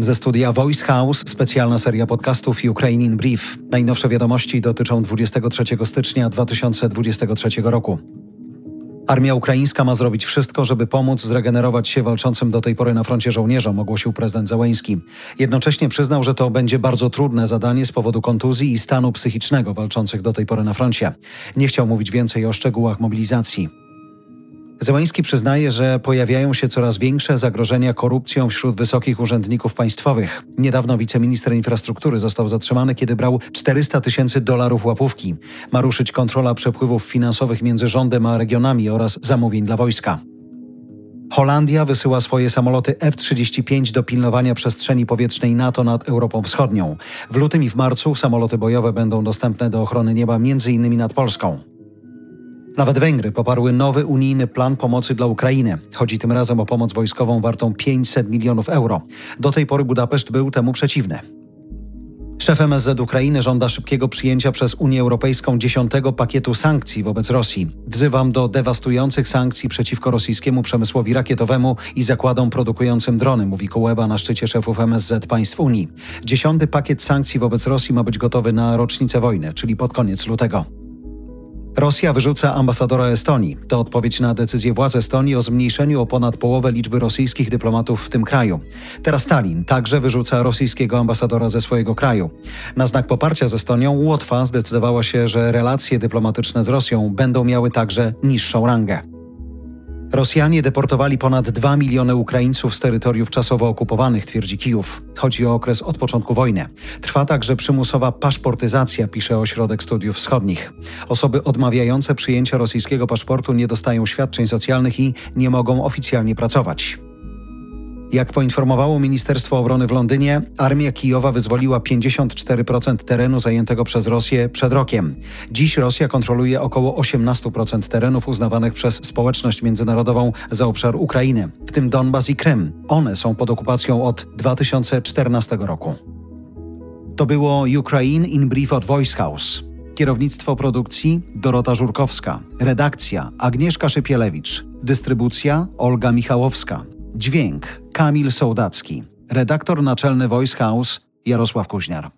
Ze studia Voice House specjalna seria podcastów Ukrainian Brief. Najnowsze wiadomości dotyczą 23 stycznia 2023 roku. Armia ukraińska ma zrobić wszystko, żeby pomóc zregenerować się walczącym do tej pory na froncie żołnierzom, ogłosił prezydent Zełęński. Jednocześnie przyznał, że to będzie bardzo trudne zadanie z powodu kontuzji i stanu psychicznego walczących do tej pory na froncie. Nie chciał mówić więcej o szczegółach mobilizacji. Zełański przyznaje, że pojawiają się coraz większe zagrożenia korupcją wśród wysokich urzędników państwowych. Niedawno wiceminister infrastruktury został zatrzymany, kiedy brał 400 tysięcy dolarów łapówki. Ma ruszyć kontrola przepływów finansowych między rządem a regionami oraz zamówień dla wojska. Holandia wysyła swoje samoloty F-35 do pilnowania przestrzeni powietrznej NATO nad Europą Wschodnią. W lutym i w marcu samoloty bojowe będą dostępne do ochrony nieba m.in. nad Polską. Nawet Węgry poparły nowy unijny plan pomocy dla Ukrainy. Chodzi tym razem o pomoc wojskową wartą 500 milionów euro. Do tej pory Budapeszt był temu przeciwny. Szef MSZ Ukrainy żąda szybkiego przyjęcia przez Unię Europejską dziesiątego pakietu sankcji wobec Rosji. Wzywam do dewastujących sankcji przeciwko rosyjskiemu przemysłowi rakietowemu i zakładom produkującym drony, mówi Kułeba na szczycie szefów MSZ państw Unii. Dziesiąty pakiet sankcji wobec Rosji ma być gotowy na rocznicę wojny, czyli pod koniec lutego. Rosja wyrzuca ambasadora Estonii. To odpowiedź na decyzję władz Estonii o zmniejszeniu o ponad połowę liczby rosyjskich dyplomatów w tym kraju. Teraz Stalin także wyrzuca rosyjskiego ambasadora ze swojego kraju. Na znak poparcia z Estonią Łotwa zdecydowała się, że relacje dyplomatyczne z Rosją będą miały także niższą rangę. Rosjanie deportowali ponad 2 miliony Ukraińców z terytoriów czasowo okupowanych, twierdzi Kijów. Chodzi o okres od początku wojny. Trwa także przymusowa paszportyzacja, pisze Ośrodek Studiów Wschodnich. Osoby odmawiające przyjęcia rosyjskiego paszportu nie dostają świadczeń socjalnych i nie mogą oficjalnie pracować. Jak poinformowało Ministerstwo Obrony w Londynie, armia Kijowa wyzwoliła 54% terenu zajętego przez Rosję przed rokiem. Dziś Rosja kontroluje około 18% terenów uznawanych przez społeczność międzynarodową za obszar Ukrainy, w tym Donbas i Krym. One są pod okupacją od 2014 roku. To było Ukraine in Brief od Voice House. Kierownictwo produkcji Dorota Żurkowska. Redakcja Agnieszka Szypielewicz. Dystrybucja Olga Michałowska. Dźwięk Kamil Sołdacki. Redaktor naczelny Voice House Jarosław Kuźniar.